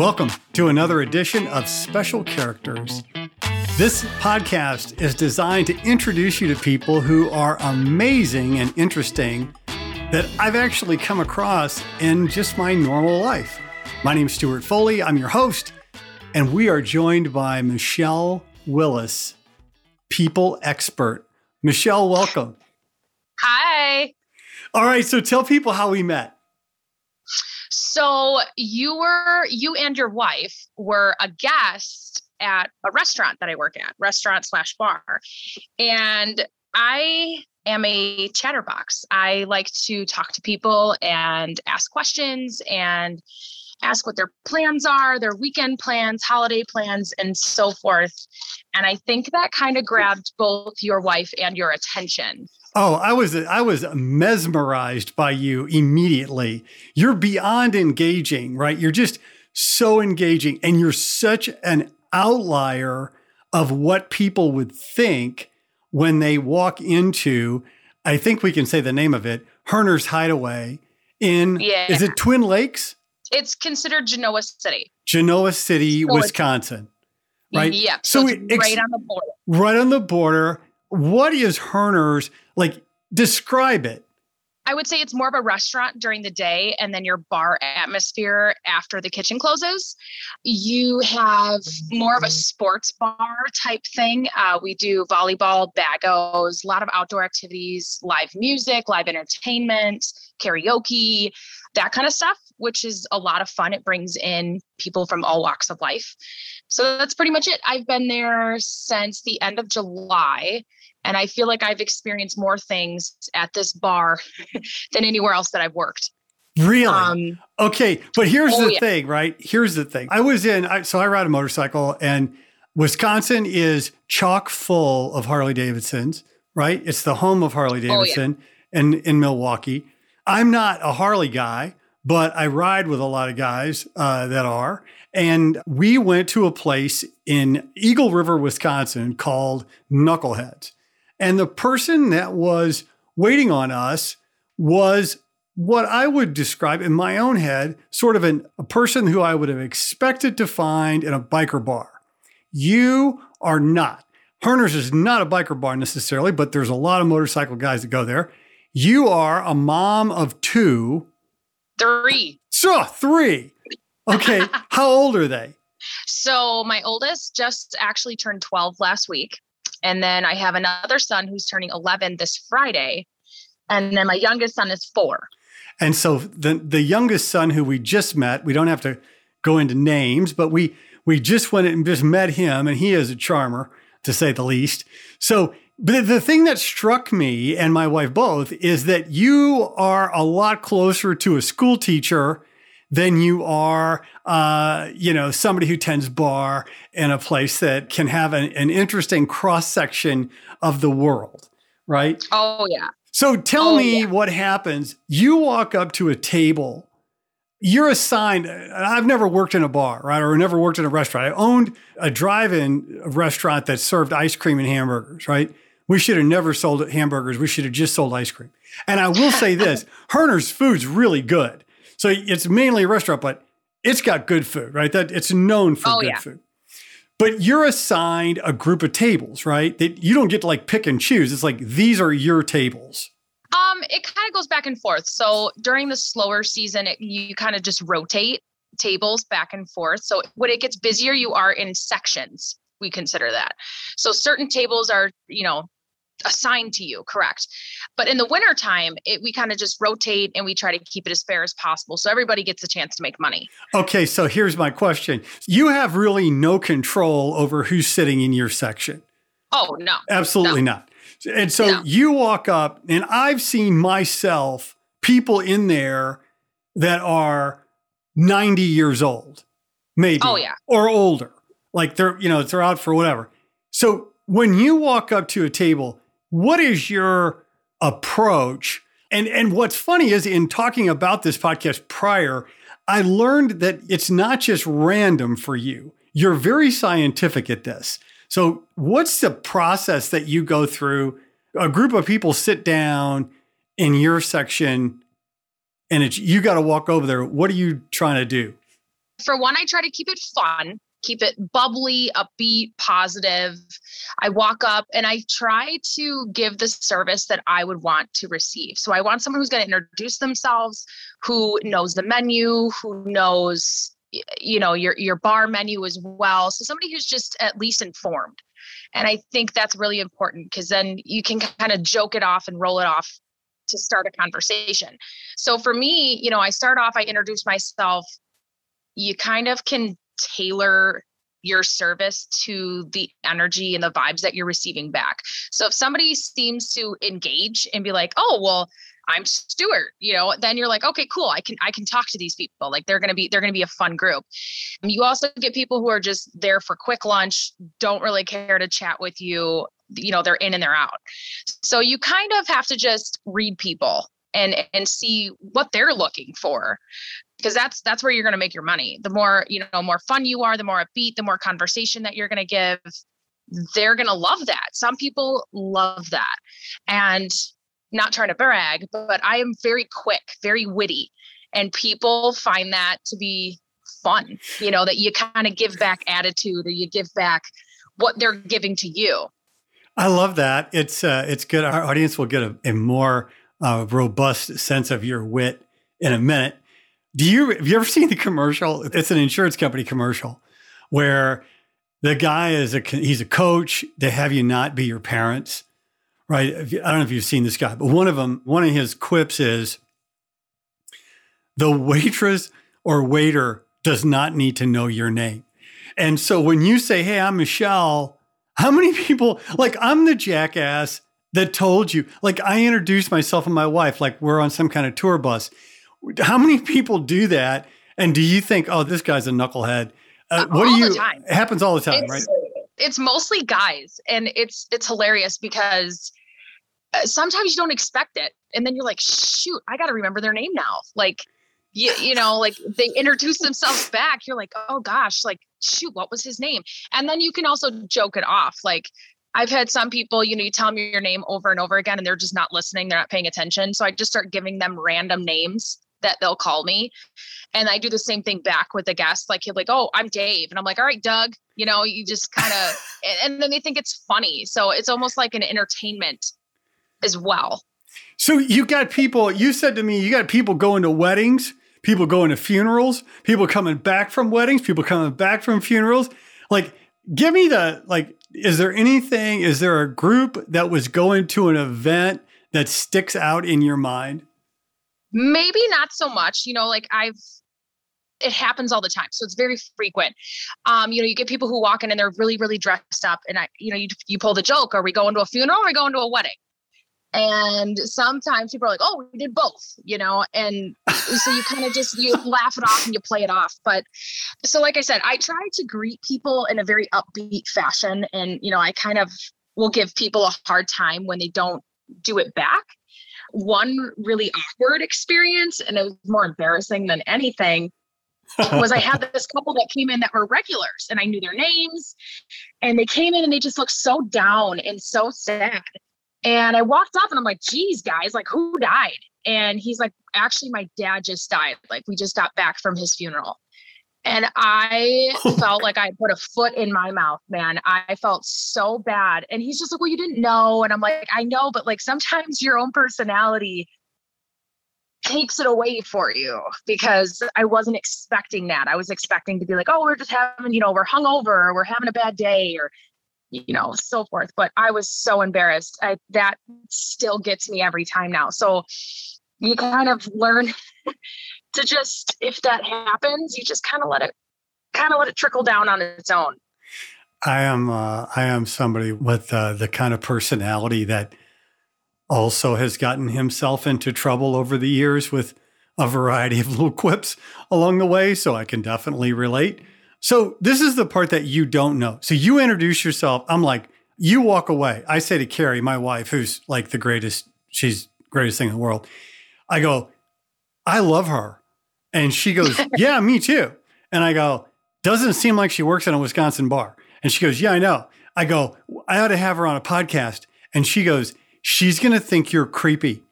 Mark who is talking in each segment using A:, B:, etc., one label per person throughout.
A: Welcome to another edition of Special Characters. This podcast is designed to introduce you to people who are amazing and interesting that I've actually come across in just my normal life. My name is Stuart Foley. I'm your host, and we are joined by Michelle Willis, people expert. Michelle, welcome.
B: Hi.
A: All right, so tell people how we met.
B: So you were you and your wife were a guest at a restaurant that I work at, restaurant slash bar. And I am a chatterbox. I like to talk to people and ask questions and ask what their plans are, their weekend plans, holiday plans, and so forth. And I think that kind of grabbed both your wife and your attention.
A: Oh, I was I was mesmerized by you immediately. You're beyond engaging, right? You're just so engaging and you're such an outlier of what people would think when they walk into I think we can say the name of it, Herner's Hideaway in yeah. is it Twin Lakes?
B: It's considered Genoa City.
A: Genoa City, so Wisconsin. Right?
B: Yeah. So, so it's right on the border.
A: Right on the border. What is Herner's like? Describe it.
B: I would say it's more of a restaurant during the day and then your bar atmosphere after the kitchen closes. You have more of a sports bar type thing. Uh, we do volleyball, bagos, a lot of outdoor activities, live music, live entertainment, karaoke, that kind of stuff, which is a lot of fun. It brings in people from all walks of life. So that's pretty much it. I've been there since the end of July. And I feel like I've experienced more things at this bar than anywhere else that I've worked.
A: Really? Um, okay. But here's oh, the yeah. thing, right? Here's the thing. I was in, I, so I ride a motorcycle, and Wisconsin is chock full of Harley Davidsons, right? It's the home of Harley Davidson oh, yeah. in, in Milwaukee. I'm not a Harley guy, but I ride with a lot of guys uh, that are. And we went to a place in Eagle River, Wisconsin called Knuckleheads. And the person that was waiting on us was what I would describe in my own head sort of an, a person who I would have expected to find in a biker bar. You are not. Herner's is not a biker bar necessarily, but there's a lot of motorcycle guys that go there. You are a mom of two.
B: Three.
A: So, three. Okay. How old are they?
B: So, my oldest just actually turned 12 last week. And then I have another son who's turning 11 this Friday. And then my youngest son is four.
A: And so the the youngest son who we just met, we don't have to go into names, but we we just went and just met him, and he is a charmer to say the least. So, but the thing that struck me and my wife both is that you are a lot closer to a school teacher than you are, uh, you know, somebody who tends bar in a place that can have an, an interesting cross section of the world, right?
B: Oh yeah.
A: So tell oh, me yeah. what happens. You walk up to a table. You're assigned. I've never worked in a bar, right, or never worked in a restaurant. I owned a drive-in restaurant that served ice cream and hamburgers, right? We should have never sold hamburgers. We should have just sold ice cream. And I will say this: Herner's food's really good. So it's mainly a restaurant, but it's got good food, right? That it's known for oh, good yeah. food. But you're assigned a group of tables, right? That you don't get to like pick and choose. It's like these are your tables.
B: Um, it kind of goes back and forth. So during the slower season, it, you kind of just rotate tables back and forth. So when it gets busier, you are in sections. We consider that. So certain tables are, you know, assigned to you correct. But in the wintertime it, we kind of just rotate and we try to keep it as fair as possible so everybody gets a chance to make money.
A: Okay so here's my question. You have really no control over who's sitting in your section.
B: Oh no
A: absolutely no. not. And so no. you walk up and i've seen myself people in there that are 90 years old maybe
B: oh yeah.
A: or older. Like they're you know they're out for whatever. So when you walk up to a table what is your approach? And and what's funny is in talking about this podcast prior, I learned that it's not just random for you. You're very scientific at this. So, what's the process that you go through? A group of people sit down in your section and it's you got to walk over there. What are you trying to do?
B: for one, I try to keep it fun keep it bubbly, upbeat, positive. I walk up and I try to give the service that I would want to receive. So I want someone who's going to introduce themselves, who knows the menu, who knows you know your your bar menu as well. So somebody who's just at least informed. And I think that's really important because then you can kind of joke it off and roll it off to start a conversation. So for me, you know, I start off, I introduce myself. You kind of can tailor your service to the energy and the vibes that you're receiving back. So if somebody seems to engage and be like, "Oh, well, I'm Stuart," you know, then you're like, "Okay, cool. I can I can talk to these people. Like they're going to be they're going to be a fun group." And you also get people who are just there for quick lunch, don't really care to chat with you. You know, they're in and they're out. So you kind of have to just read people and and see what they're looking for because that's that's where you're going to make your money. The more you know more fun you are the more upbeat the more conversation that you're going to give they're going to love that. Some people love that. And not trying to brag but i am very quick very witty and people find that to be fun you know that you kind of give back attitude or you give back what they're giving to you.
A: I love that. It's uh, it's good. Our audience will get a, a more uh, robust sense of your wit in a minute do you have you ever seen the commercial? It's an insurance company commercial where the guy is a he's a coach. They have you not be your parents, right? I don't know if you've seen this guy, but one of them, one of his quips is the waitress or waiter does not need to know your name. And so when you say, "Hey, I'm Michelle," how many people like I'm the jackass that told you? Like I introduced myself and my wife like we're on some kind of tour bus how many people do that? And do you think, oh, this guy's a knucklehead? Uh, what all do you? It happens all the time,
B: it's,
A: right?
B: It's mostly guys, and it's it's hilarious because uh, sometimes you don't expect it, and then you're like, shoot, I got to remember their name now. Like, you, you know, like they introduce themselves back. You're like, oh gosh, like shoot, what was his name? And then you can also joke it off, like. I've had some people, you know, you tell them your name over and over again and they're just not listening, they're not paying attention. So I just start giving them random names that they'll call me. And I do the same thing back with the guest. Like he'll like, oh, I'm Dave. And I'm like, all right, Doug, you know, you just kind of and then they think it's funny. So it's almost like an entertainment as well.
A: So you got people, you said to me, you got people going to weddings, people going to funerals, people coming back from weddings, people coming back from funerals. Like, give me the like, is there anything, is there a group that was going to an event that sticks out in your mind?
B: Maybe not so much you know like i've it happens all the time so it's very frequent. Um you know you get people who walk in and they're really really dressed up and i you know you, you pull the joke are we going to a funeral or are we going to a wedding? And sometimes people are like oh we did both you know and so you kind of just you laugh it off and you play it off but so like i said i try to greet people in a very upbeat fashion and you know i kind of will give people a hard time when they don't do it back one really awkward experience, and it was more embarrassing than anything. was I had this couple that came in that were regulars and I knew their names and they came in and they just looked so down and so sad. And I walked up and I'm like, geez, guys, like who died? And he's like, actually, my dad just died. Like we just got back from his funeral. And I oh felt like I put a foot in my mouth, man. I felt so bad. And he's just like, Well, you didn't know. And I'm like, I know, but like sometimes your own personality takes it away for you because I wasn't expecting that. I was expecting to be like, Oh, we're just having, you know, we're hungover or we're having a bad day or, you know, so forth. But I was so embarrassed. I, that still gets me every time now. So you kind of learn to just if that happens, you just kind of let it kind of let it trickle down on its own.
A: I am uh, I am somebody with uh, the kind of personality that also has gotten himself into trouble over the years with a variety of little quips along the way, so I can definitely relate. So this is the part that you don't know. So you introduce yourself. I'm like, you walk away. I say to Carrie, my wife, who's like the greatest, she's greatest thing in the world. I go, I love her. And she goes, Yeah, me too. And I go, Doesn't seem like she works in a Wisconsin bar. And she goes, Yeah, I know. I go, I ought to have her on a podcast. And she goes, She's going to think you're creepy.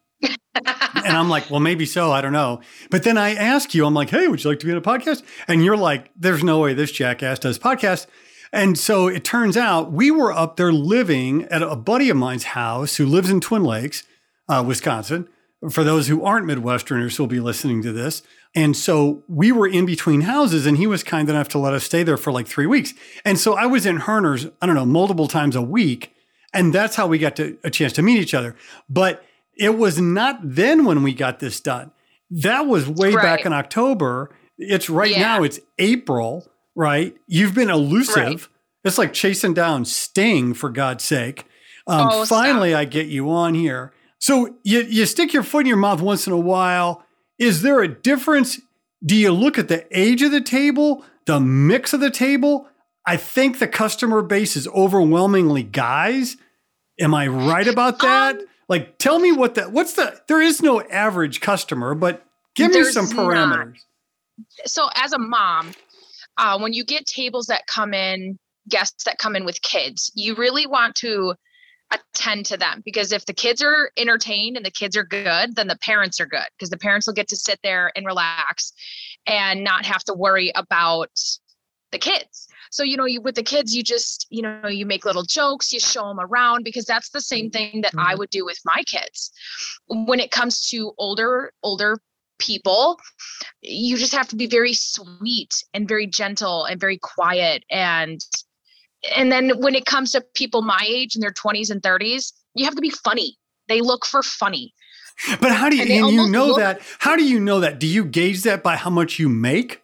A: and I'm like, well, maybe so. I don't know. But then I ask you, I'm like, hey, would you like to be on a podcast? And you're like, there's no way this jackass does podcasts. And so it turns out we were up there living at a buddy of mine's house who lives in Twin Lakes, uh, Wisconsin. For those who aren't Midwesterners who'll be listening to this. And so we were in between houses, and he was kind enough to let us stay there for like three weeks. And so I was in Herner's, I don't know, multiple times a week. And that's how we got to, a chance to meet each other. But it was not then when we got this done. That was way right. back in October. It's right yeah. now, it's April, right? You've been elusive. Right. It's like chasing down Sting, for God's sake. Um, oh, finally, stop. I get you on here. So you, you stick your foot in your mouth once in a while. Is there a difference? Do you look at the age of the table, the mix of the table? I think the customer base is overwhelmingly guys. Am I right about that? Um, like, tell me what the what's the there is no average customer, but give me some parameters.
B: Not. So, as a mom, uh, when you get tables that come in, guests that come in with kids, you really want to attend to them because if the kids are entertained and the kids are good, then the parents are good because the parents will get to sit there and relax and not have to worry about the kids. So, you know, you with the kids, you just, you know, you make little jokes, you show them around because that's the same thing that mm-hmm. I would do with my kids. When it comes to older, older people, you just have to be very sweet and very gentle and very quiet and and then when it comes to people my age in their 20s and 30s, you have to be funny. They look for funny.
A: But how do you, and, and you know look, that? How do you know that? Do you gauge that by how much you make?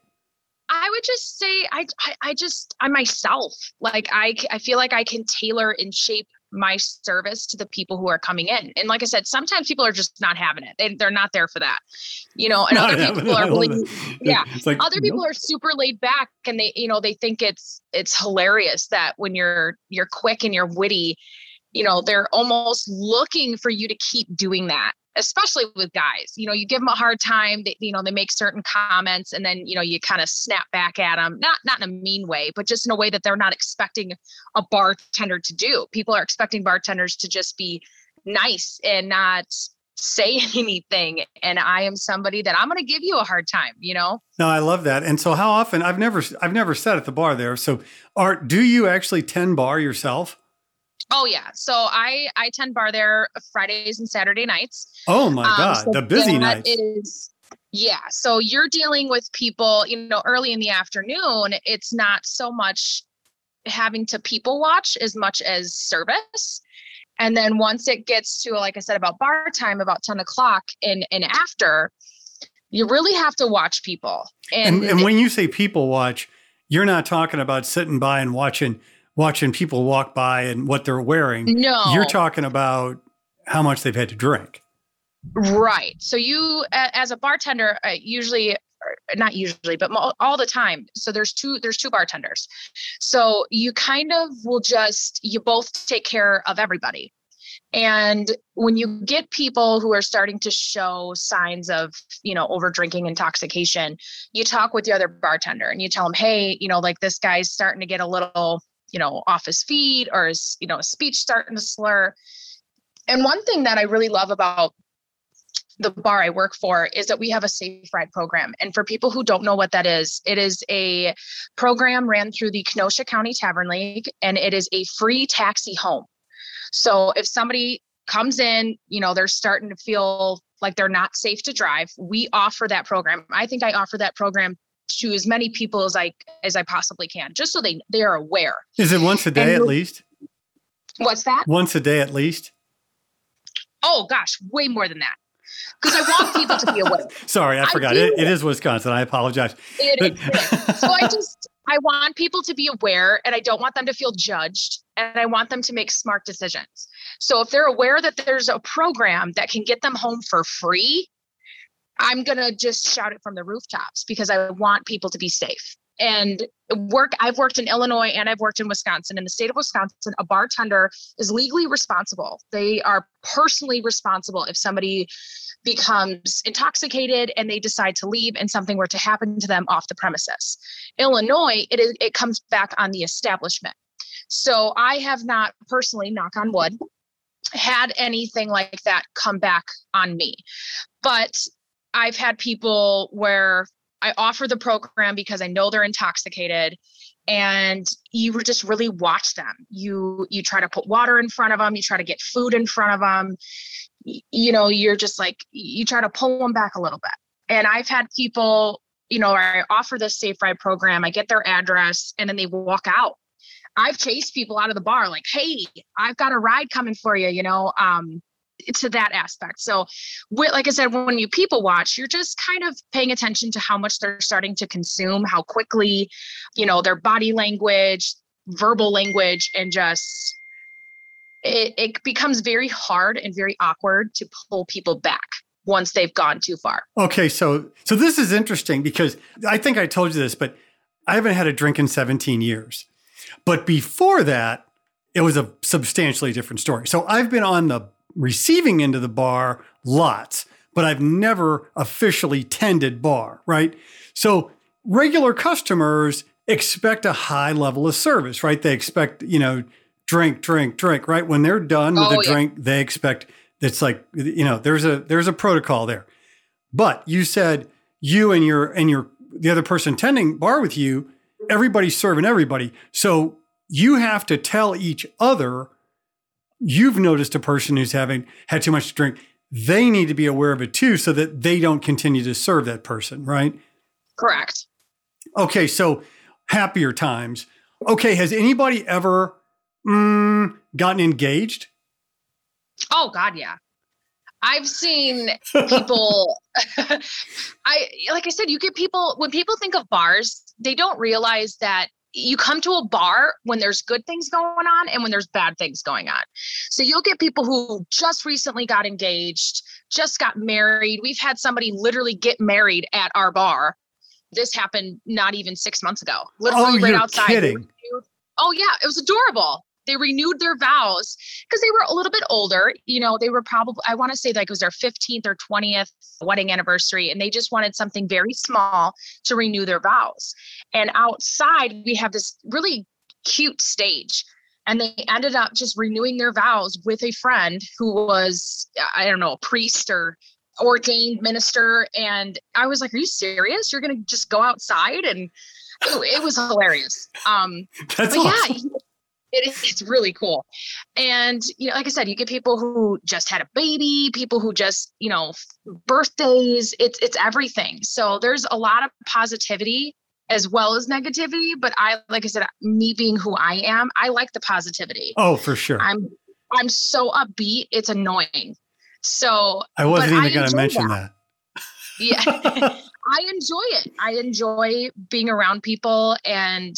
B: I would just say I, I, I just I'm myself. Like I I feel like I can tailor and shape my service to the people who are coming in. And like I said, sometimes people are just not having it. They, they're not there for that, you know, and other people are really, yeah. Like, other people nope. are super laid back and they, you know, they think it's, it's hilarious that when you're, you're quick and you're witty, you know, they're almost looking for you to keep doing that especially with guys you know you give them a hard time they, you know they make certain comments and then you know you kind of snap back at them not not in a mean way but just in a way that they're not expecting a bartender to do. People are expecting bartenders to just be nice and not say anything and i am somebody that i'm going to give you a hard time you know?
A: No i love that and so how often i've never i've never sat at the bar there so art do you actually tend bar yourself
B: Oh yeah. So I I tend bar there Fridays and Saturday nights.
A: Oh my um, god, so the busy night
B: is yeah. So you're dealing with people, you know, early in the afternoon. It's not so much having to people watch as much as service. And then once it gets to, like I said, about bar time, about 10 o'clock and, and after, you really have to watch people.
A: And, and, and when you say people watch, you're not talking about sitting by and watching watching people walk by and what they're wearing.
B: No.
A: You're talking about how much they've had to drink.
B: Right. So you, as a bartender, uh, usually not usually but all the time so there's two there's two bartenders so you kind of will just you both take care of everybody and when you get people who are starting to show signs of you know over drinking intoxication you talk with the other bartender and you tell them hey you know like this guy's starting to get a little you know off his feet or his you know his speech starting to slur and one thing that i really love about the bar I work for is that we have a safe ride program. And for people who don't know what that is, it is a program ran through the Kenosha County Tavern League and it is a free taxi home. So if somebody comes in, you know, they're starting to feel like they're not safe to drive, we offer that program. I think I offer that program to as many people as I as I possibly can, just so they they are aware.
A: Is it once a day and at least?
B: What's that?
A: Once a day at least.
B: Oh gosh, way more than that. Because I want people to be aware.
A: Sorry, I forgot. It, it is Wisconsin. I apologize.
B: It, but- it so I just I want people to be aware, and I don't want them to feel judged, and I want them to make smart decisions. So if they're aware that there's a program that can get them home for free, I'm going to just shout it from the rooftops because I want people to be safe. And work, I've worked in Illinois and I've worked in Wisconsin. In the state of Wisconsin, a bartender is legally responsible. They are personally responsible if somebody becomes intoxicated and they decide to leave and something were to happen to them off the premises. Illinois, it is it comes back on the establishment. So I have not personally, knock on wood, had anything like that come back on me. But I've had people where I offer the program because I know they're intoxicated and you just really watch them. You you try to put water in front of them, you try to get food in front of them. You know, you're just like you try to pull them back a little bit. And I've had people, you know, I offer this safe ride program, I get their address and then they walk out. I've chased people out of the bar like, "Hey, I've got a ride coming for you," you know, um to that aspect. So, like I said, when you people watch, you're just kind of paying attention to how much they're starting to consume, how quickly, you know, their body language, verbal language, and just it, it becomes very hard and very awkward to pull people back once they've gone too far.
A: Okay, so so this is interesting because I think I told you this, but I haven't had a drink in 17 years. But before that, it was a substantially different story. So I've been on the receiving end of the bar lots, but I've never officially tended bar, right? So regular customers expect a high level of service, right? They expect, you know, drink, drink, drink, right? When they're done with oh, the yeah. drink, they expect it's like, you know, there's a there's a protocol there. But you said you and your and your the other person tending bar with you, everybody's serving everybody. So you have to tell each other you've noticed a person who's having had too much to drink, they need to be aware of it too so that they don't continue to serve that person, right?
B: Correct.
A: Okay, so happier times. Okay, has anybody ever mm, gotten engaged?
B: Oh, God, yeah. I've seen people I like I said you get people when people think of bars they don't realize that you come to a bar when there's good things going on and when there's bad things going on. So you'll get people who just recently got engaged, just got married. We've had somebody literally get married at our bar. This happened not even six months ago. Literally
A: oh,
B: right
A: you're
B: outside.
A: Kidding.
B: Oh yeah, it was adorable they renewed their vows because they were a little bit older. You know, they were probably, I want to say like it was their 15th or 20th wedding anniversary, and they just wanted something very small to renew their vows. And outside, we have this really cute stage. And they ended up just renewing their vows with a friend who was, I don't know, a priest or ordained minister. And I was like, Are you serious? You're going to just go outside? And it, was hilarious. Um,
A: That's awesome.
B: yeah, it is it's really cool. And you know like i said you get people who just had a baby people who just you know birthdays it's it's everything. So there's a lot of positivity as well as negativity but i like i said me being who i am i like the positivity.
A: Oh for sure.
B: I'm i'm so upbeat it's annoying. So
A: i wasn't even going to mention that,
B: that. yeah. I enjoy it. I enjoy being around people and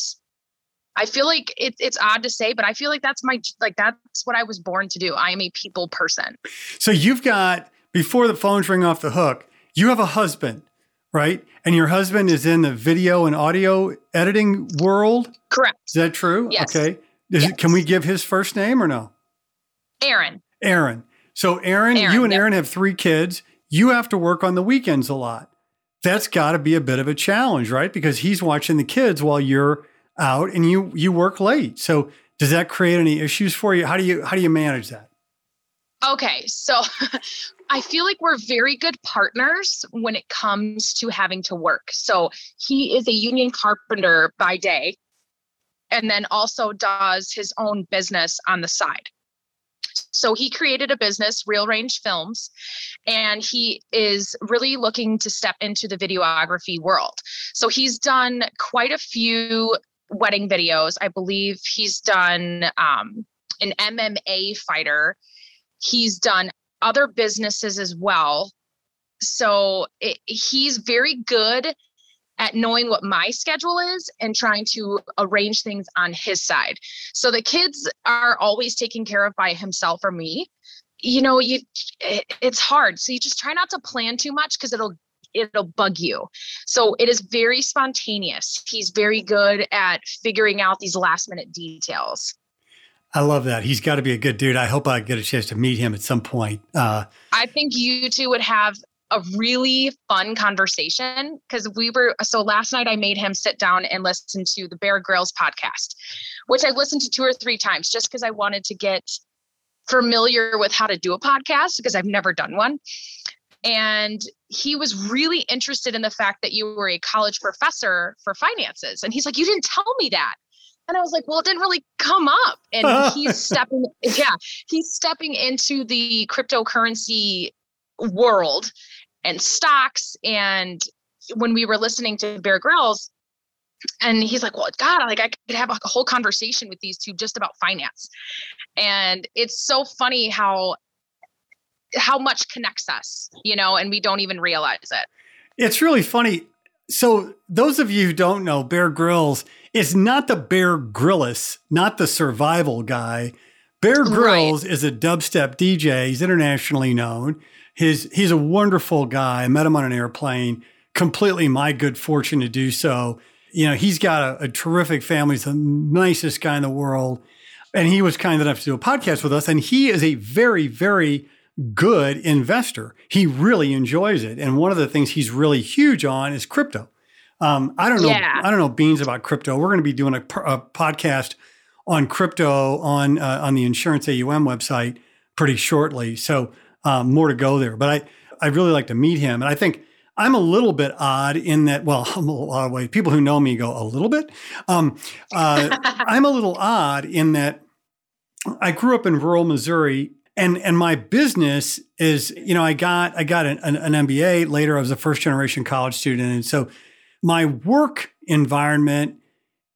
B: I feel like it, it's odd to say, but I feel like that's my like that's what I was born to do. I am a people person.
A: So you've got before the phones ring off the hook, you have a husband, right? And your husband is in the video and audio editing world.
B: Correct.
A: Is that true?
B: Yes.
A: Okay. Is yes. It, can we give his first name or no?
B: Aaron.
A: Aaron. So Aaron, Aaron you and yep. Aaron have three kids. You have to work on the weekends a lot. That's got to be a bit of a challenge, right? Because he's watching the kids while you're out and you you work late. So does that create any issues for you? How do you how do you manage that?
B: Okay, so I feel like we're very good partners when it comes to having to work. So he is a union carpenter by day and then also does his own business on the side. So he created a business, Real Range Films, and he is really looking to step into the videography world. So he's done quite a few wedding videos. I believe he's done um, an MMA fighter. He's done other businesses as well. So it, he's very good at knowing what my schedule is and trying to arrange things on his side. So the kids are always taken care of by himself or me. You know, you it, it's hard. So you just try not to plan too much because it'll it'll bug you. So it is very spontaneous. He's very good at figuring out these last minute details.
A: I love that. He's got to be a good dude. I hope I get a chance to meet him at some point. Uh,
B: I think you two would have a really fun conversation because we were so last night I made him sit down and listen to the Bear Grillz podcast, which I listened to two or three times just because I wanted to get familiar with how to do a podcast because I've never done one. And he was really interested in the fact that you were a college professor for finances. And he's like, You didn't tell me that. And I was like, well, it didn't really come up. And he's stepping, yeah, he's stepping into the cryptocurrency world and stocks. And when we were listening to Bear Grillz, and he's like, well, God, like I could have a whole conversation with these two just about finance. And it's so funny how how much connects us, you know, and we don't even realize it.
A: It's really funny. So those of you who don't know, Bear Grillz is not the Bear Grylls, not the survival guy. Bear Grillz right. is a dubstep DJ. He's internationally known. His he's a wonderful guy. I met him on an airplane. Completely my good fortune to do so. You know, he's got a, a terrific family. He's the nicest guy in the world. And he was kind enough to do a podcast with us. And he is a very, very good investor. He really enjoys it. And one of the things he's really huge on is crypto. Um, I don't know. Yeah. I don't know beans about crypto. We're going to be doing a, a podcast on crypto on uh, on the Insurance AUM website pretty shortly. So um, more to go there. But I I really like to meet him, and I think I'm a little bit odd in that. Well, I'm a little odd way. People who know me go a little bit. Um, uh, I'm a little odd in that I grew up in rural Missouri and and my business is you know i got i got an, an, mba later i was a first generation college student. And so my work environment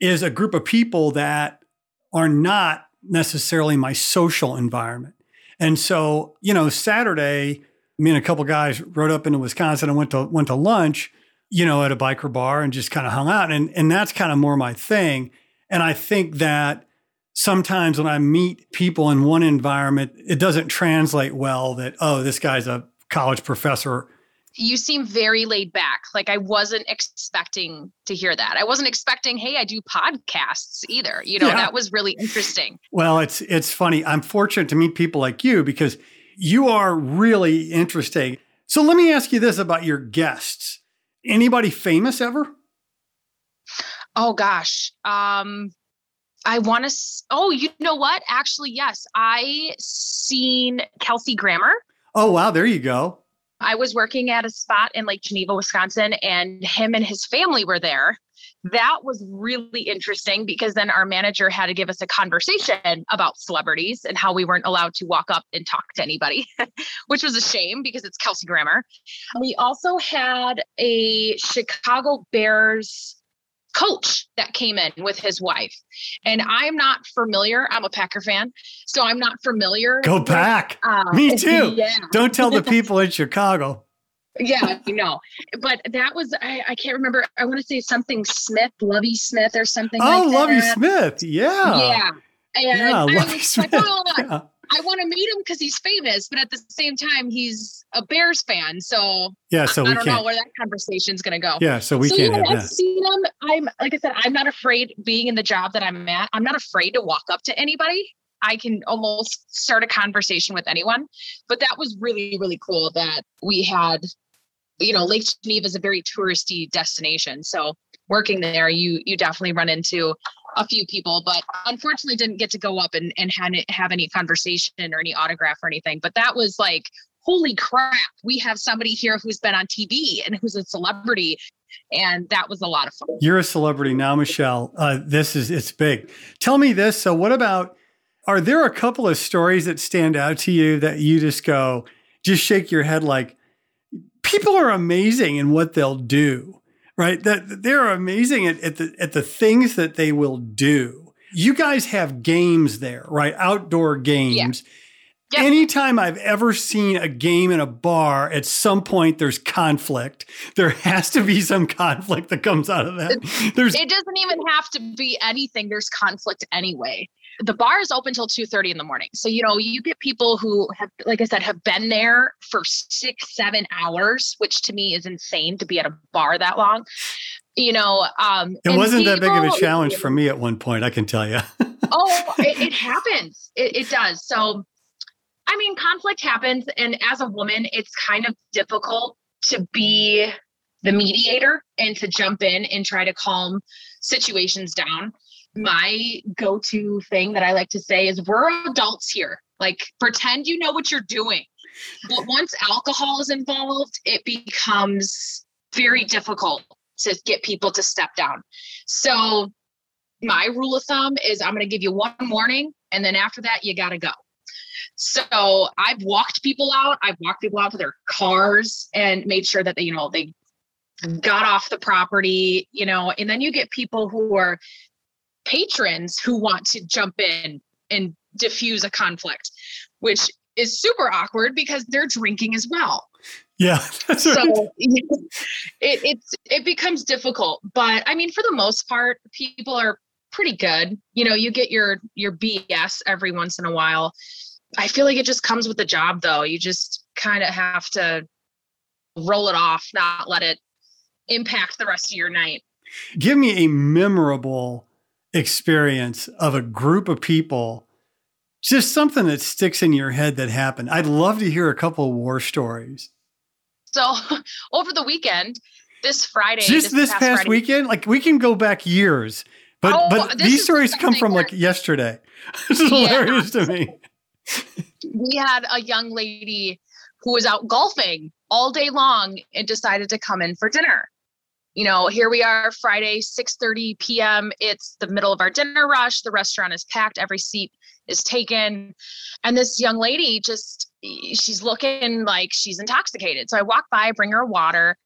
A: is a group of people that are not necessarily my social environment. And so you know saturday me and a couple guys rode up into wisconsin and went to went to lunch you know at a biker bar and just kind of hung out. And and that's kind of more my thing. And i think that sometimes when I meet people in one environment, it doesn't translate well that, oh, this guy's a college professor.
B: You seem very laid back. Like I wasn't expecting to hear that. I wasn't expecting, hey, I do podcasts either. You know, yeah. that was really interesting.
A: Well, it's it's funny. I'm fortunate to meet people like you because you are really interesting. So let me ask you this about your guests. Anybody famous ever?
B: Oh gosh. Um I want to. Oh, you know what? Actually, yes, I seen Kelsey Grammer.
A: Oh wow, there you go.
B: I was working at a spot in Lake Geneva, Wisconsin, and him and his family were there. That was really interesting because then our manager had to give us a conversation about celebrities and how we weren't allowed to walk up and talk to anybody, which was a shame because it's Kelsey Grammer. We also had a Chicago Bears coach that came in with his wife. And I'm not familiar. I'm a Packer fan, so I'm not familiar.
A: Go back. Uh, Me too. Yeah. Don't tell the people in Chicago.
B: Yeah, you know. But that was I, I can't remember. I want to say something Smith, Lovie Smith or something
A: oh,
B: like
A: Lovie Smith. Yeah.
B: Yeah. And yeah, Lovie Smith. Like, oh, yeah. I want to meet him because he's famous, but at the same time, he's a Bears fan. So
A: yeah, so I
B: don't
A: can't.
B: know where that conversation's going to go.
A: Yeah, so we so, can't.
B: Yeah, I've that. seen him. I'm like I said, I'm not afraid being in the job that I'm at. I'm not afraid to walk up to anybody. I can almost start a conversation with anyone. But that was really, really cool that we had, you know, Lake Geneva is a very touristy destination. So working there, you you definitely run into a few people, but unfortunately didn't get to go up and, and have any conversation or any autograph or anything. But that was like, holy crap, we have somebody here who's been on TV and who's a celebrity. And that was a lot of fun.
A: You're a celebrity now, Michelle. Uh, this is, it's big. Tell me this. So, what about, are there a couple of stories that stand out to you that you just go, just shake your head like, people are amazing in what they'll do? Right? That they're amazing at, at the at the things that they will do. You guys have games there, right? Outdoor games. Yeah. Yep. Anytime I've ever seen a game in a bar, at some point there's conflict. There has to be some conflict that comes out of that. There's
B: it doesn't even have to be anything. There's conflict anyway the bar is open till 2 30 in the morning. So you know you get people who have like i said have been there for six seven hours which to me is insane to be at a bar that long. You know um
A: it wasn't people, that big of a challenge for me at one point i can tell you
B: oh it, it happens. It, it does. So i mean conflict happens and as a woman it's kind of difficult to be the mediator and to jump in and try to calm situations down my go-to thing that I like to say is we're adults here. Like pretend you know what you're doing. But once alcohol is involved, it becomes very difficult to get people to step down. So my rule of thumb is I'm going to give you one warning and then after that you got to go. So I've walked people out. I've walked people out to their cars and made sure that they, you know, they got off the property, you know, and then you get people who are patrons who want to jump in and diffuse a conflict, which is super awkward because they're drinking as well.
A: Yeah.
B: so it, it's it becomes difficult. But I mean, for the most part, people are pretty good. You know, you get your your BS every once in a while. I feel like it just comes with the job though. You just kind of have to roll it off, not let it impact the rest of your night.
A: Give me a memorable experience of a group of people, just something that sticks in your head that happened. I'd love to hear a couple of war stories.
B: So, over the weekend, this Friday,
A: just this, this past, past weekend, like we can go back years, but oh, but these stories come from like yesterday. this is yeah. hilarious to me.
B: we had a young lady who was out golfing all day long and decided to come in for dinner you know here we are friday 6.30 p.m it's the middle of our dinner rush. The restaurant is packed. Every seat is taken. And this young lady just she's looking like she's intoxicated. So i walk by bring her water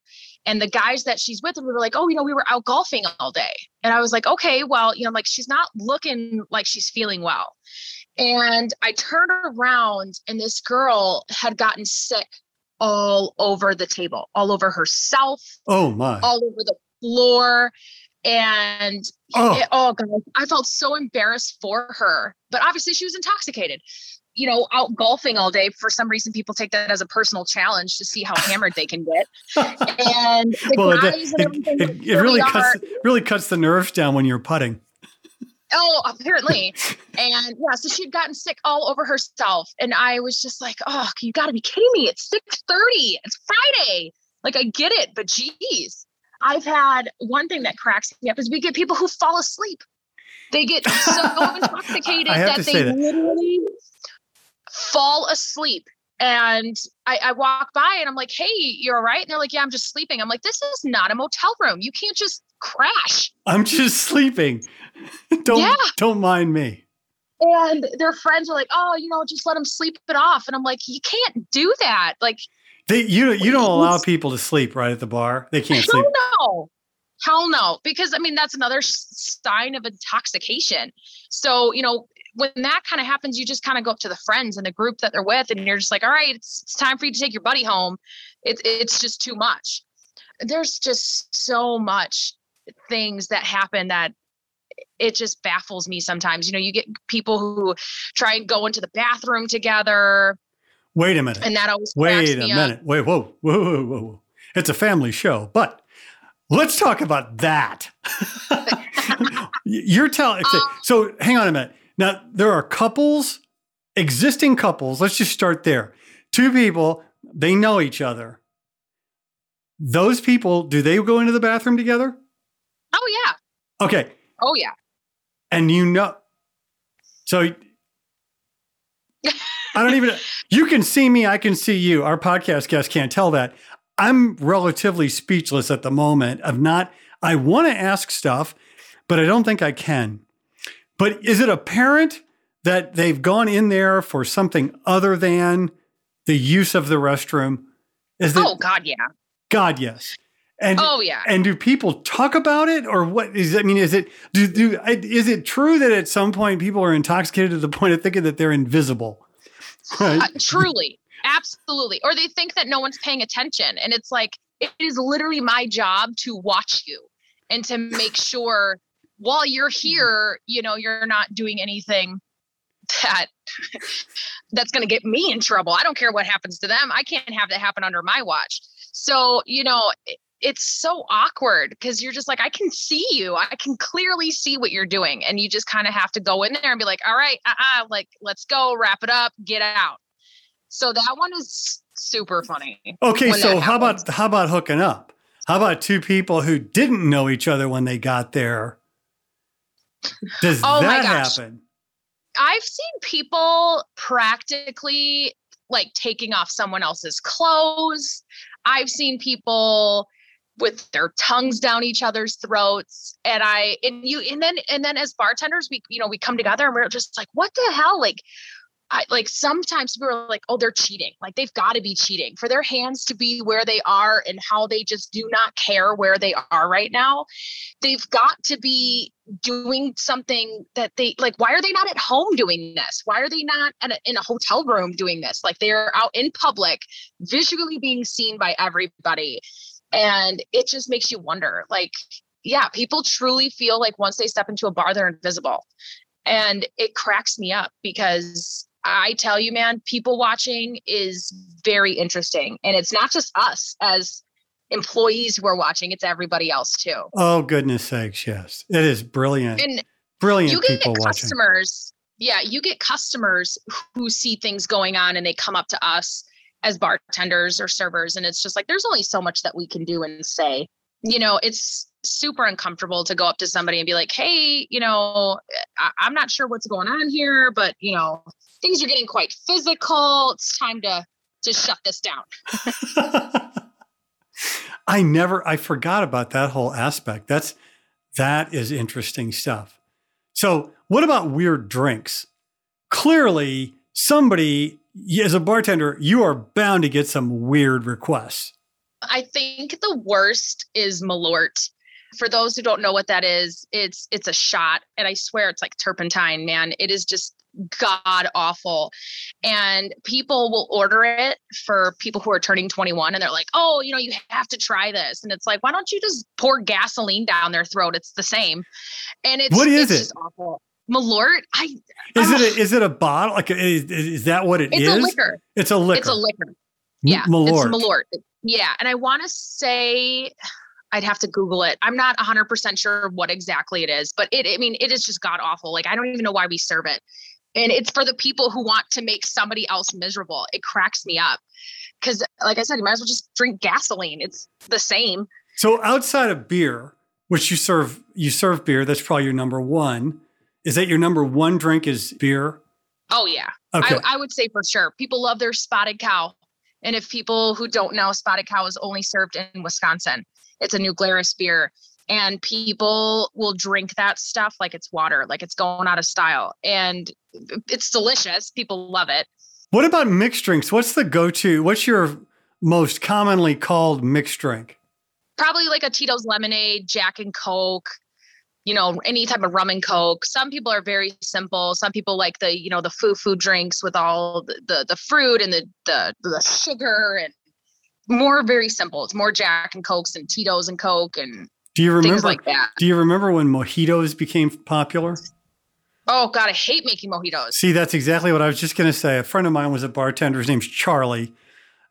B: and the guys that she's with we were like oh you know we were out golfing all day. And i was like okay well you know like she's not looking like she's feeling well. And i turned around and this girl had gotten sick all over the table, all over herself.
A: Oh my.
B: All over the floor. And oh, it, oh God, I felt so embarrassed for her. But obviously she was intoxicated. You know, out golfing all day. For some reason, people take that as a personal challenge to see how hammered they can get. And the well, guys it, and
A: it, it, it really cuts really cuts the nerves down when you're putting.
B: Oh, apparently. and yeah, so she'd gotten sick all over herself. And I was just like, oh, you gotta be kidding me. It's 6:30. It's Friday. Like I get it, but geez. I've had one thing that cracks me up is we get people who fall asleep. They get so intoxicated that they that. literally fall asleep. And I, I, walk by and I'm like, hey, you're all right. And they're like, yeah, I'm just sleeping. I'm like, this is not a motel room. You can't just crash.
A: I'm just sleeping. don't yeah. don't mind me.
B: And their friends are like, "Oh, you know, just let them sleep it off." And I'm like, "You can't do that." Like,
A: they, you you don't allow people to sleep right at the bar. They can't sleep.
B: No, hell no. Because I mean, that's another sign of intoxication. So you know, when that kind of happens, you just kind of go up to the friends and the group that they're with, and you're just like, "All right, it's, it's time for you to take your buddy home." It's it's just too much. There's just so much things that happen that it just baffles me sometimes. You know, you get people who try and go into the bathroom together.
A: Wait a minute.
B: And that always
A: wait a minute. Up. Wait, whoa, whoa, whoa, whoa. It's a family show, but let's talk about that. You're telling. Um, so hang on a minute. Now there are couples, existing couples. Let's just start there. Two people, they know each other. Those people, do they go into the bathroom together?
B: Oh yeah.
A: Okay.
B: Oh yeah.
A: And you know, so I don't even. You can see me. I can see you. Our podcast guests can't tell that. I'm relatively speechless at the moment. Of not. I want to ask stuff, but I don't think I can. But is it apparent that they've gone in there for something other than the use of the restroom?
B: Is that, oh God, yeah.
A: God, yes.
B: And, oh yeah.
A: And do people talk about it, or what is? I mean, is it do do is it true that at some point people are intoxicated to the point of thinking that they're invisible?
B: Right? Uh, truly, absolutely. Or they think that no one's paying attention, and it's like it is literally my job to watch you and to make sure while you're here, you know, you're not doing anything that that's going to get me in trouble. I don't care what happens to them. I can't have that happen under my watch. So, you know, it's so awkward because you're just like, I can see you. I can clearly see what you're doing. And you just kind of have to go in there and be like, all right, uh-uh, like, let's go, wrap it up, get out. So that one is super funny.
A: Okay, so how about how about hooking up? How about two people who didn't know each other when they got there? Does oh that happen?
B: I've seen people practically like taking off someone else's clothes. I've seen people with their tongues down each other's throats and i and you and then and then as bartenders we you know we come together and we're just like what the hell like I, like sometimes people are like, oh, they're cheating. Like they've got to be cheating for their hands to be where they are and how they just do not care where they are right now. They've got to be doing something that they like. Why are they not at home doing this? Why are they not a, in a hotel room doing this? Like they're out in public, visually being seen by everybody. And it just makes you wonder like, yeah, people truly feel like once they step into a bar, they're invisible. And it cracks me up because I tell you, man, people watching is very interesting. And it's not just us as employees who are watching, it's everybody else too.
A: Oh, goodness sakes. Yes. It is brilliant. And brilliant you get
B: customers. Watching. Yeah. You get customers who see things going on and they come up to us as bartenders or servers. And it's just like, there's only so much that we can do and say. You know, it's super uncomfortable to go up to somebody and be like, hey, you know, I- I'm not sure what's going on here, but, you know, things are getting quite physical. It's time to to shut this down.
A: I never I forgot about that whole aspect. That's that is interesting stuff. So, what about weird drinks? Clearly, somebody as a bartender, you are bound to get some weird requests.
B: I think the worst is Malort. For those who don't know what that is, it's it's a shot and I swear it's like turpentine, man. It is just god awful and people will order it for people who are turning 21 and they're like oh you know you have to try this and it's like why don't you just pour gasoline down their throat it's the same and it's
A: what is
B: it's
A: it
B: awful malort? I
A: is it a, oh. is it a bottle? Like is, is that what it
B: it's
A: is?
B: a liquor.
A: It's a liquor.
B: It's a liquor. Yeah malort. it's malort. Yeah and i want to say I'd have to Google it. I'm not 100% sure what exactly it is, but it, I mean, it is just god awful. Like, I don't even know why we serve it. And it's for the people who want to make somebody else miserable. It cracks me up. Because like i said you might as well just drink gasoline. It's the same.
A: So outside of beer which you serve you serve beer that's probably your number one is that your number one drink is beer
B: oh yeah okay. I, I would say for sure people love their spotted cow and if people who don't know spotted cow is only served in wisconsin it's a new glarus beer and people will drink that stuff like it's water, like it's going out of style. And it's delicious. People love it.
A: What about mixed drinks? What's the go to? What's your most commonly called mixed drink?
B: Probably like a Tito's lemonade, Jack and Coke, you know, any type of rum and Coke. Some people are very simple. Some people like the, you know, the foo foo drinks with all the, the, the fruit and the, the, the sugar and more very simple. It's more Jack and Cokes and Tito's and Coke and
A: do you remember
B: like that?
A: Do you remember when mojitos became popular?
B: Oh God, I hate making mojitos.
A: See, that's exactly what I was just going to say. A friend of mine was a bartender. His name's Charlie,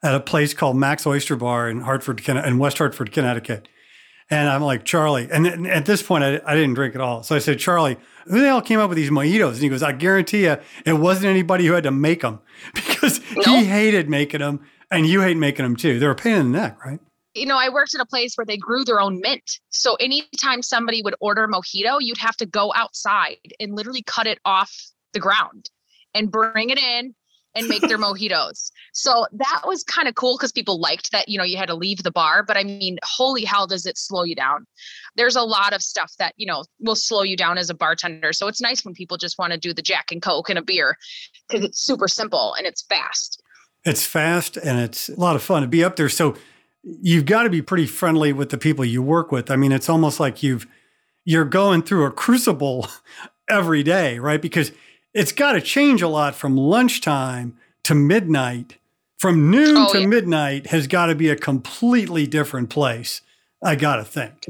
A: at a place called Max Oyster Bar in Hartford, in West Hartford, Connecticut. And I'm like, Charlie. And at this point, I, I didn't drink at all. So I said, Charlie, who the hell came up with these mojitos? And he goes, I guarantee you, it wasn't anybody who had to make them because nope. he hated making them, and you hate making them too. They're a pain in the neck, right?
B: you know, I worked at a place where they grew their own mint. So anytime somebody would order a mojito, you'd have to go outside and literally cut it off the ground and bring it in and make their mojitos. So that was kind of cool because people liked that, you know, you had to leave the bar. But I mean, holy hell, does it slow you down? There's a lot of stuff that, you know, will slow you down as a bartender. So it's nice when people just want to do the Jack and Coke and a beer because it's super simple and it's fast.
A: It's fast and it's a lot of fun to be up there. So you've got to be pretty friendly with the people you work with. I mean, it's almost like you've you're going through a crucible every day, right? Because it's got to change a lot from lunchtime to midnight. From noon oh, to yeah. midnight has got to be a completely different place. I got to think.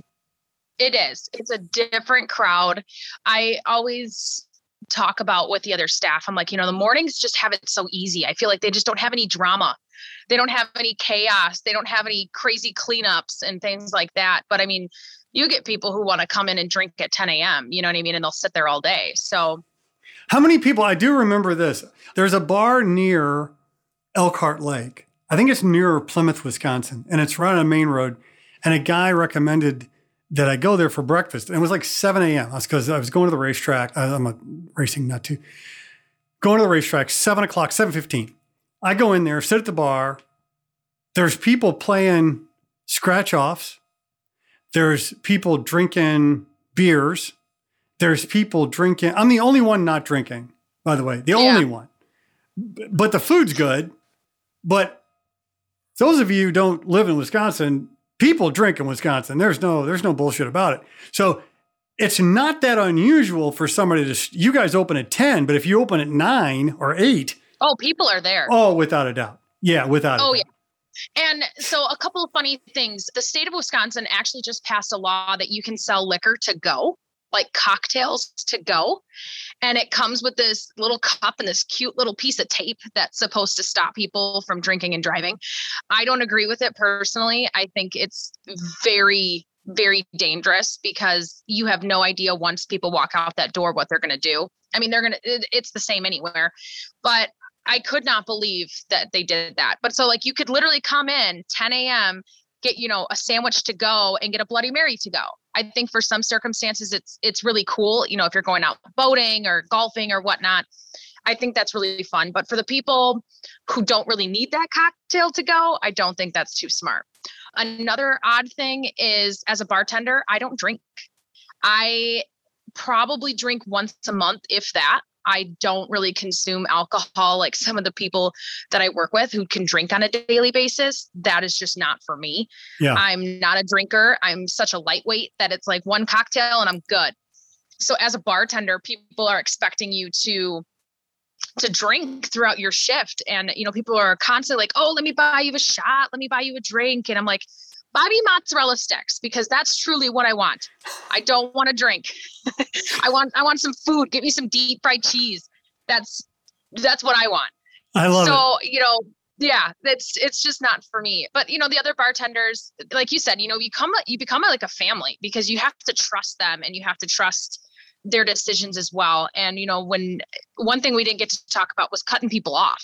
B: It is. It's a different crowd. I always talk about with the other staff. I'm like, you know, the mornings just have it so easy. I feel like they just don't have any drama they don't have any chaos they don't have any crazy cleanups and things like that but i mean you get people who want to come in and drink at 10 a.m you know what i mean and they'll sit there all day so
A: how many people i do remember this there's a bar near elkhart lake i think it's near plymouth wisconsin and it's right on a main road and a guy recommended that I go there for breakfast. And it was like 7 a.m. That's because I was going to the racetrack. I'm a racing nut too. Going to the racetrack, 7 o'clock, 7.15. I go in there, sit at the bar. There's people playing scratch offs. There's people drinking beers. There's people drinking. I'm the only one not drinking, by the way, the yeah. only one. But the food's good. But those of you who don't live in Wisconsin, people drink in Wisconsin. There's no there's no bullshit about it. So it's not that unusual for somebody to you guys open at 10, but if you open at 9 or 8,
B: oh, people are there.
A: Oh, without a doubt. Yeah, without
B: Oh, yeah. And so, a couple of funny things. The state of Wisconsin actually just passed a law that you can sell liquor to go, like cocktails to go. And it comes with this little cup and this cute little piece of tape that's supposed to stop people from drinking and driving. I don't agree with it personally. I think it's very, very dangerous because you have no idea once people walk out that door what they're going to do. I mean, they're going to, it's the same anywhere. But I could not believe that they did that. But so like you could literally come in 10 a.m., get, you know, a sandwich to go and get a Bloody Mary to go. I think for some circumstances it's it's really cool, you know, if you're going out boating or golfing or whatnot. I think that's really fun. But for the people who don't really need that cocktail to go, I don't think that's too smart. Another odd thing is as a bartender, I don't drink. I probably drink once a month, if that. I don't really consume alcohol like some of the people that I work with who can drink on a daily basis. That is just not for me. Yeah. I'm not a drinker. I'm such a lightweight that it's like one cocktail and I'm good. So as a bartender, people are expecting you to to drink throughout your shift and you know people are constantly like, "Oh, let me buy you a shot, let me buy you a drink." And I'm like, Bobby mozzarella sticks because that's truly what I want. I don't want to drink. I want I want some food. Give me some deep fried cheese. That's that's what I want.
A: I love
B: so,
A: it.
B: you know, yeah, it's it's just not for me. But you know, the other bartenders, like you said, you know, you come you become like a family because you have to trust them and you have to trust their decisions as well. And you know, when one thing we didn't get to talk about was cutting people off.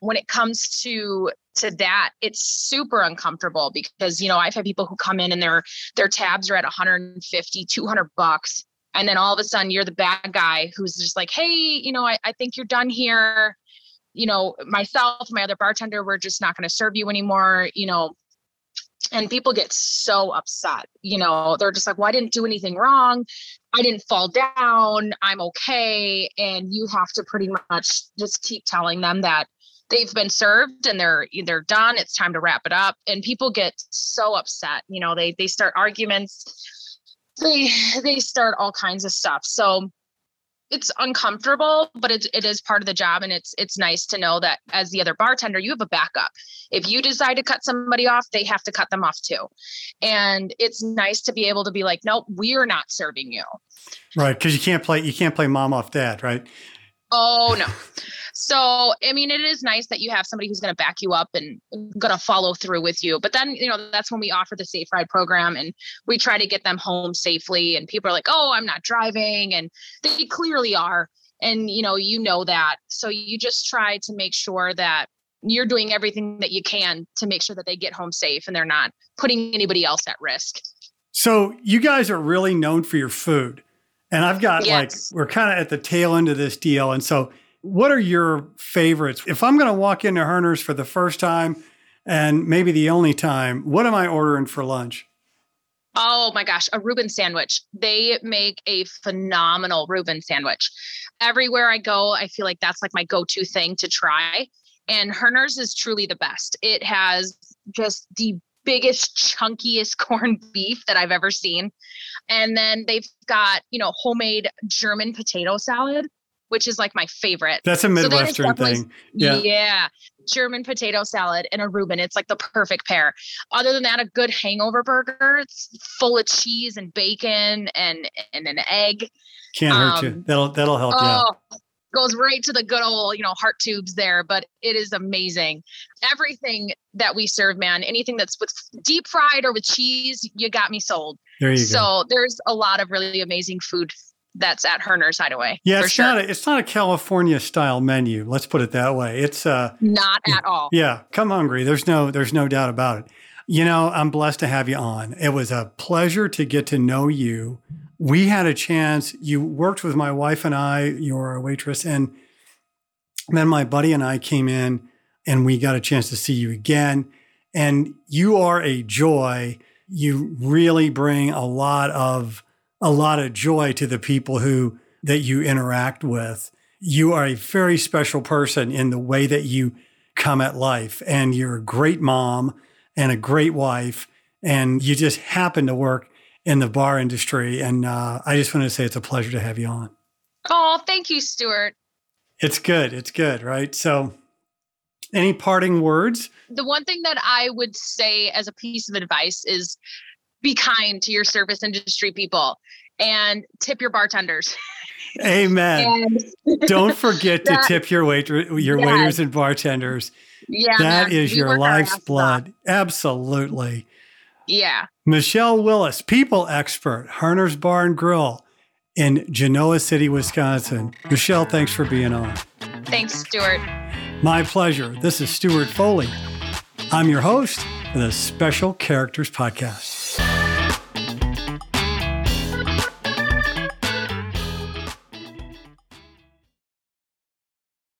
B: When it comes to to that, it's super uncomfortable because you know, I've had people who come in and their their tabs are at 150, 200 bucks. And then all of a sudden you're the bad guy who's just like, hey, you know, I, I think you're done here. You know, myself, my other bartender, we're just not going to serve you anymore. You know, and people get so upset you know they're just like well i didn't do anything wrong. I didn't fall down. I'm okay. And you have to pretty much just keep telling them that they've been served and they're they're done. It's time to wrap it up. And people get so upset you know they they start arguments. They they start all kinds of stuff. So it's uncomfortable, but it, it is part of the job. And it's, it's nice to know that as the other bartender, you have a backup. If you decide to cut somebody off, they have to cut them off too. And it's nice to be able to be like, nope, we're not serving you.
A: Right. Cause you can't play, you can't play mom off dad. Right.
B: Oh no. So, I mean, it is nice that you have somebody who's going to back you up and going to follow through with you. But then, you know, that's when we offer the Safe Ride program and we try to get them home safely. And people are like, oh, I'm not driving. And they clearly are. And, you know, you know that. So you just try to make sure that you're doing everything that you can to make sure that they get home safe and they're not putting anybody else at risk.
A: So, you guys are really known for your food. And I've got yes. like, we're kind of at the tail end of this deal. And so, what are your favorites? If I'm going to walk into Herner's for the first time and maybe the only time, what am I ordering for lunch?
B: Oh my gosh, a Reuben sandwich. They make a phenomenal Reuben sandwich. Everywhere I go, I feel like that's like my go to thing to try. And Herner's is truly the best. It has just the biggest, chunkiest corned beef that I've ever seen. And then they've got, you know, homemade German potato salad which is like my favorite.
A: That's a Midwestern so thing.
B: Yeah. Yeah. German potato salad and a Reuben. It's like the perfect pair. Other than that, a good hangover burger. It's full of cheese and bacon and and an egg.
A: Can't um, hurt you. Um, that'll that'll help oh, you.
B: Goes right to the good old, you know, heart tubes there, but it is amazing. Everything that we serve, man, anything that's with deep fried or with cheese, you got me sold.
A: There you
B: so
A: go.
B: There's a lot of really amazing food that's at Herner's Hideaway.
A: Yeah, it's sure. not a, it's not a California style menu. Let's put it that way. It's uh
B: not at all.
A: Yeah, come hungry. There's no there's no doubt about it. You know, I'm blessed to have you on. It was a pleasure to get to know you. We had a chance. You worked with my wife and I. You were a waitress, and then my buddy and I came in, and we got a chance to see you again. And you are a joy. You really bring a lot of a lot of joy to the people who that you interact with. You are a very special person in the way that you come at life, and you're a great mom and a great wife, and you just happen to work in the bar industry. And uh, I just want to say it's a pleasure to have you on.
B: Oh, thank you, Stuart.
A: It's good. It's good, right? So, any parting words?
B: The one thing that I would say as a piece of advice is be kind to your service industry people and tip your bartenders.
A: Amen. Don't forget to tip your waiter, your yes. waiters and bartenders. Yeah, that man, is your life's blood. Absolutely.
B: Yeah.
A: Michelle Willis, people expert, Harner's Bar and Grill in Genoa City, Wisconsin. Michelle, thanks for being on.
B: Thanks, Stuart.
A: My pleasure. This is Stuart Foley. I'm your host for the Special Characters Podcast.